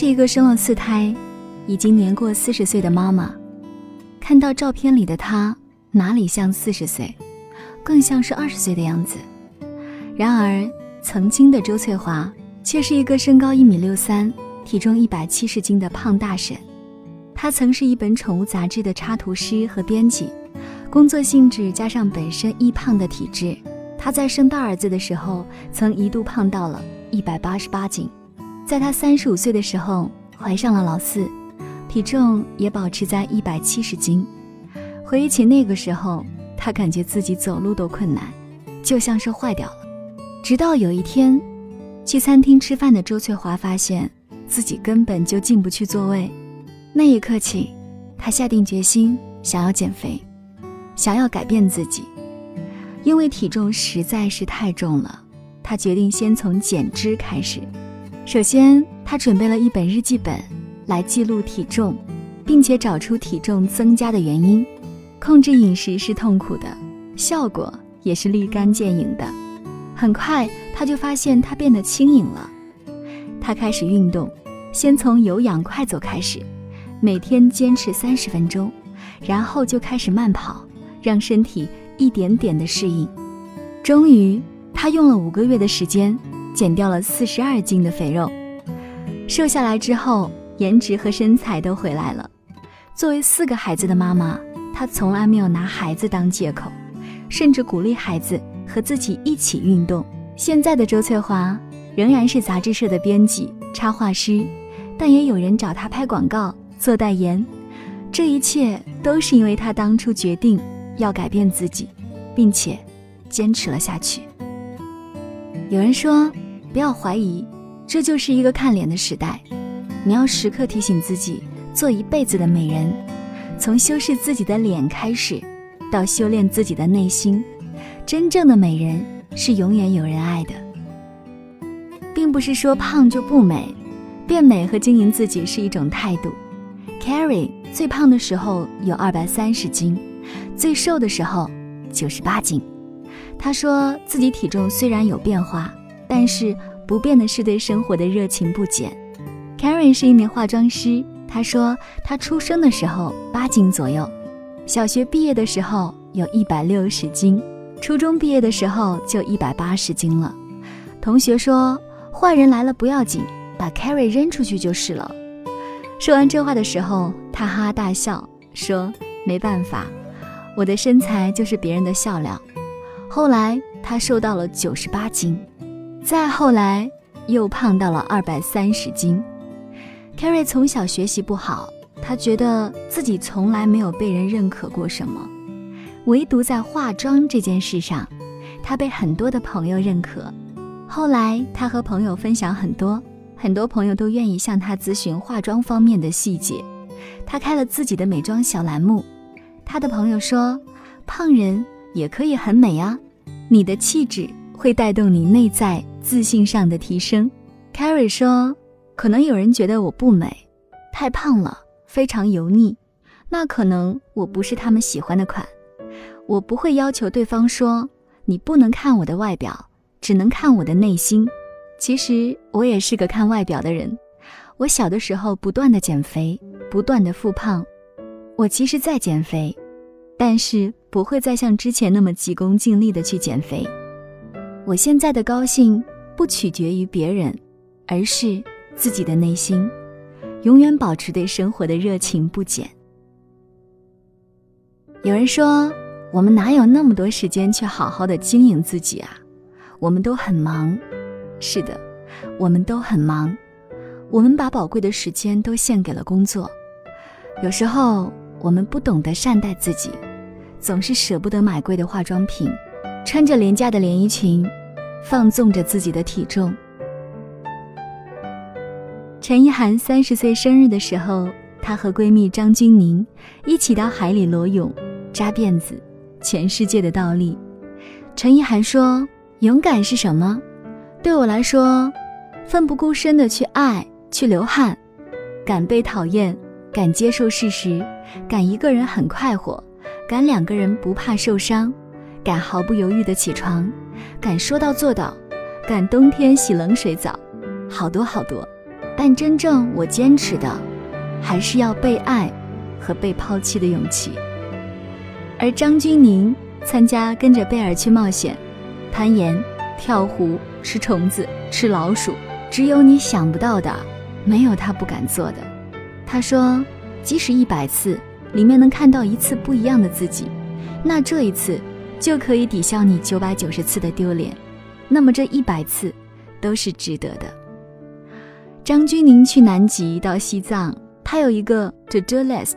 是一个生了四胎，已经年过四十岁的妈妈。看到照片里的她，哪里像四十岁，更像是二十岁的样子。然而，曾经的周翠华却是一个身高一米六三、体重一百七十斤的胖大婶。她曾是一本宠物杂志的插图师和编辑，工作性质加上本身易胖的体质，她在生大儿子的时候曾一度胖到了一百八十八斤。在她三十五岁的时候怀上了老四，体重也保持在一百七十斤。回忆起那个时候，她感觉自己走路都困难，就像是坏掉了。直到有一天，去餐厅吃饭的周翠华发现自己根本就进不去座位。那一刻起，她下定决心想要减肥，想要改变自己，因为体重实在是太重了。她决定先从减脂开始。首先，他准备了一本日记本来记录体重，并且找出体重增加的原因。控制饮食是痛苦的，效果也是立竿见影的。很快，他就发现他变得轻盈了。他开始运动，先从有氧快走开始。每天坚持三十分钟，然后就开始慢跑，让身体一点点的适应。终于，他用了五个月的时间，减掉了四十二斤的肥肉。瘦下来之后，颜值和身材都回来了。作为四个孩子的妈妈，她从来没有拿孩子当借口，甚至鼓励孩子和自己一起运动。现在的周翠华仍然是杂志社的编辑、插画师，但也有人找她拍广告。做代言，这一切都是因为她当初决定要改变自己，并且坚持了下去。有人说，不要怀疑，这就是一个看脸的时代。你要时刻提醒自己，做一辈子的美人，从修饰自己的脸开始，到修炼自己的内心。真正的美人是永远有人爱的，并不是说胖就不美，变美和经营自己是一种态度。Carrie 最胖的时候有二百三十斤，最瘦的时候九十八斤。她说自己体重虽然有变化，但是不变的是对生活的热情不减。Carrie 是一名化妆师，她说她出生的时候八斤左右，小学毕业的时候有一百六十斤，初中毕业的时候就一百八十斤了。同学说坏人来了不要紧，把 Carrie 扔出去就是了。说完这话的时候，他哈哈大笑，说：“没办法，我的身材就是别人的笑料。”后来他瘦到了九十八斤，再后来又胖到了二百三十斤。Carrie 从小学习不好，他觉得自己从来没有被人认可过什么，唯独在化妆这件事上，他被很多的朋友认可。后来他和朋友分享很多。很多朋友都愿意向他咨询化妆方面的细节，他开了自己的美妆小栏目。他的朋友说：“胖人也可以很美啊，你的气质会带动你内在自信上的提升。”Carrie 说：“可能有人觉得我不美，太胖了，非常油腻，那可能我不是他们喜欢的款。我不会要求对方说你不能看我的外表，只能看我的内心。”其实我也是个看外表的人，我小的时候不断的减肥，不断的复胖。我其实在减肥，但是不会再像之前那么急功近利的去减肥。我现在的高兴不取决于别人，而是自己的内心，永远保持对生活的热情不减。有人说，我们哪有那么多时间去好好的经营自己啊？我们都很忙。是的，我们都很忙，我们把宝贵的时间都献给了工作。有时候我们不懂得善待自己，总是舍不得买贵的化妆品，穿着廉价的连衣裙，放纵着自己的体重。陈意涵三十岁生日的时候，她和闺蜜张钧宁一起到海里裸泳、扎辫子，全世界的倒立。陈意涵说：“勇敢是什么？”对我来说，奋不顾身的去爱，去流汗，敢被讨厌，敢接受事实，敢一个人很快活，敢两个人不怕受伤，敢毫不犹豫的起床，敢说到做到，敢冬天洗冷水澡，好多好多。但真正我坚持的，还是要被爱和被抛弃的勇气。而张钧甯参加跟着贝尔去冒险，攀岩、跳湖、吃虫子、吃老鼠，只有你想不到的，没有他不敢做的。他说，即使一百次里面能看到一次不一样的自己，那这一次就可以抵消你九百九十次的丢脸。那么这一百次都是值得的。张钧甯去南极到西藏，他有一个 to do list，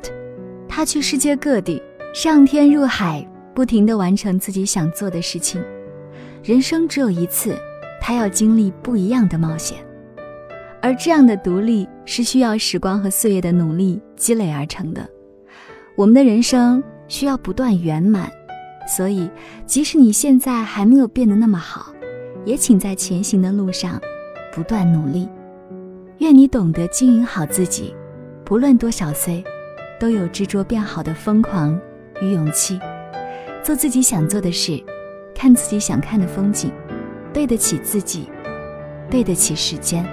他去世界各地，上天入海，不停地完成自己想做的事情。人生只有一次，他要经历不一样的冒险，而这样的独立是需要时光和岁月的努力积累而成的。我们的人生需要不断圆满，所以即使你现在还没有变得那么好。也请在前行的路上不断努力。愿你懂得经营好自己，不论多少岁，都有执着变好的疯狂与勇气。做自己想做的事，看自己想看的风景，对得起自己，对得起时间。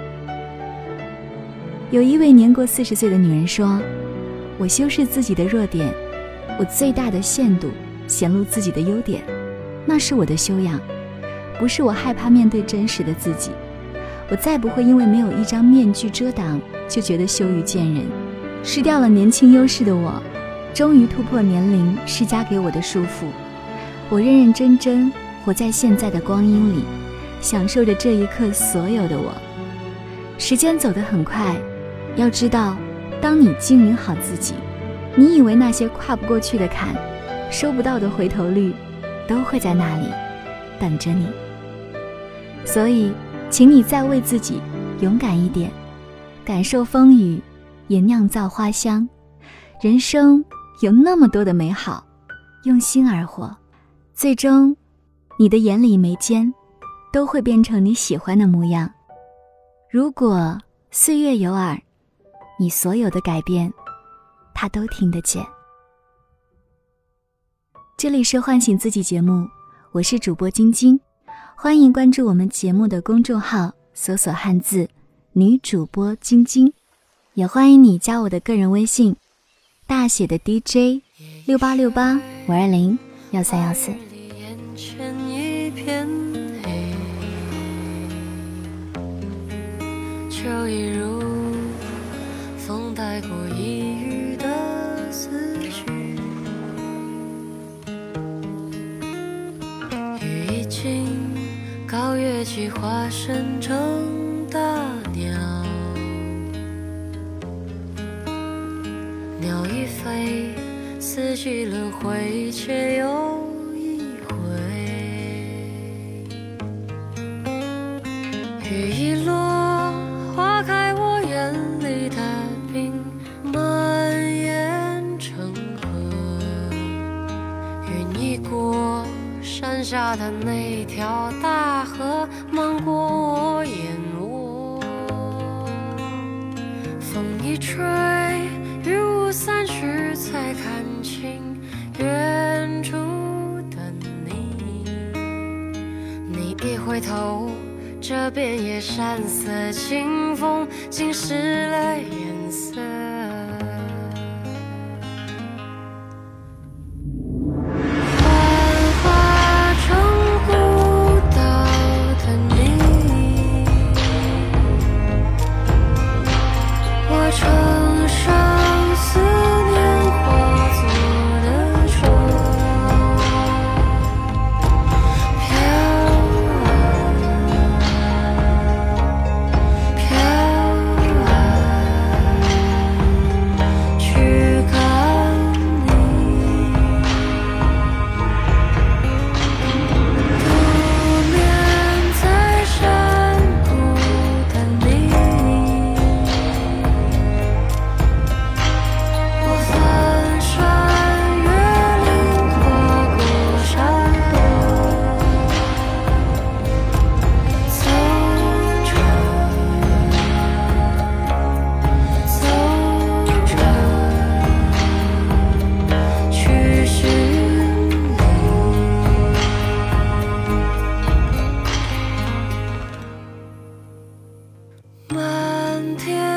有一位年过四十岁的女人说：“我修饰自己的弱点，我最大的限度显露自己的优点，那是我的修养。”不是我害怕面对真实的自己，我再不会因为没有一张面具遮挡就觉得羞于见人。失掉了年轻优势的我，终于突破年龄施加给我的束缚。我认认真真活在现在的光阴里，享受着这一刻所有的我。时间走得很快，要知道，当你经营好自己，你以为那些跨不过去的坎，收不到的回头率，都会在那里等着你。所以，请你再为自己勇敢一点，感受风雨，也酿造花香。人生有那么多的美好，用心而活，最终，你的眼里眉间，都会变成你喜欢的模样。如果岁月有耳，你所有的改变，他都听得见。这里是唤醒自己节目，我是主播晶晶。欢迎关注我们节目的公众号，搜索汉字“女主播晶晶”，也欢迎你加我的个人微信，大写的 DJ 六八六八五二零幺三幺四。化身成大鸟，鸟一飞，四季轮回，却又一回。雨一落，下的那条大河。漫过我眼窝，风一吹，雨雾散去，才看清远处的你。你一回头，这边也山色，清风浸湿了颜色。满天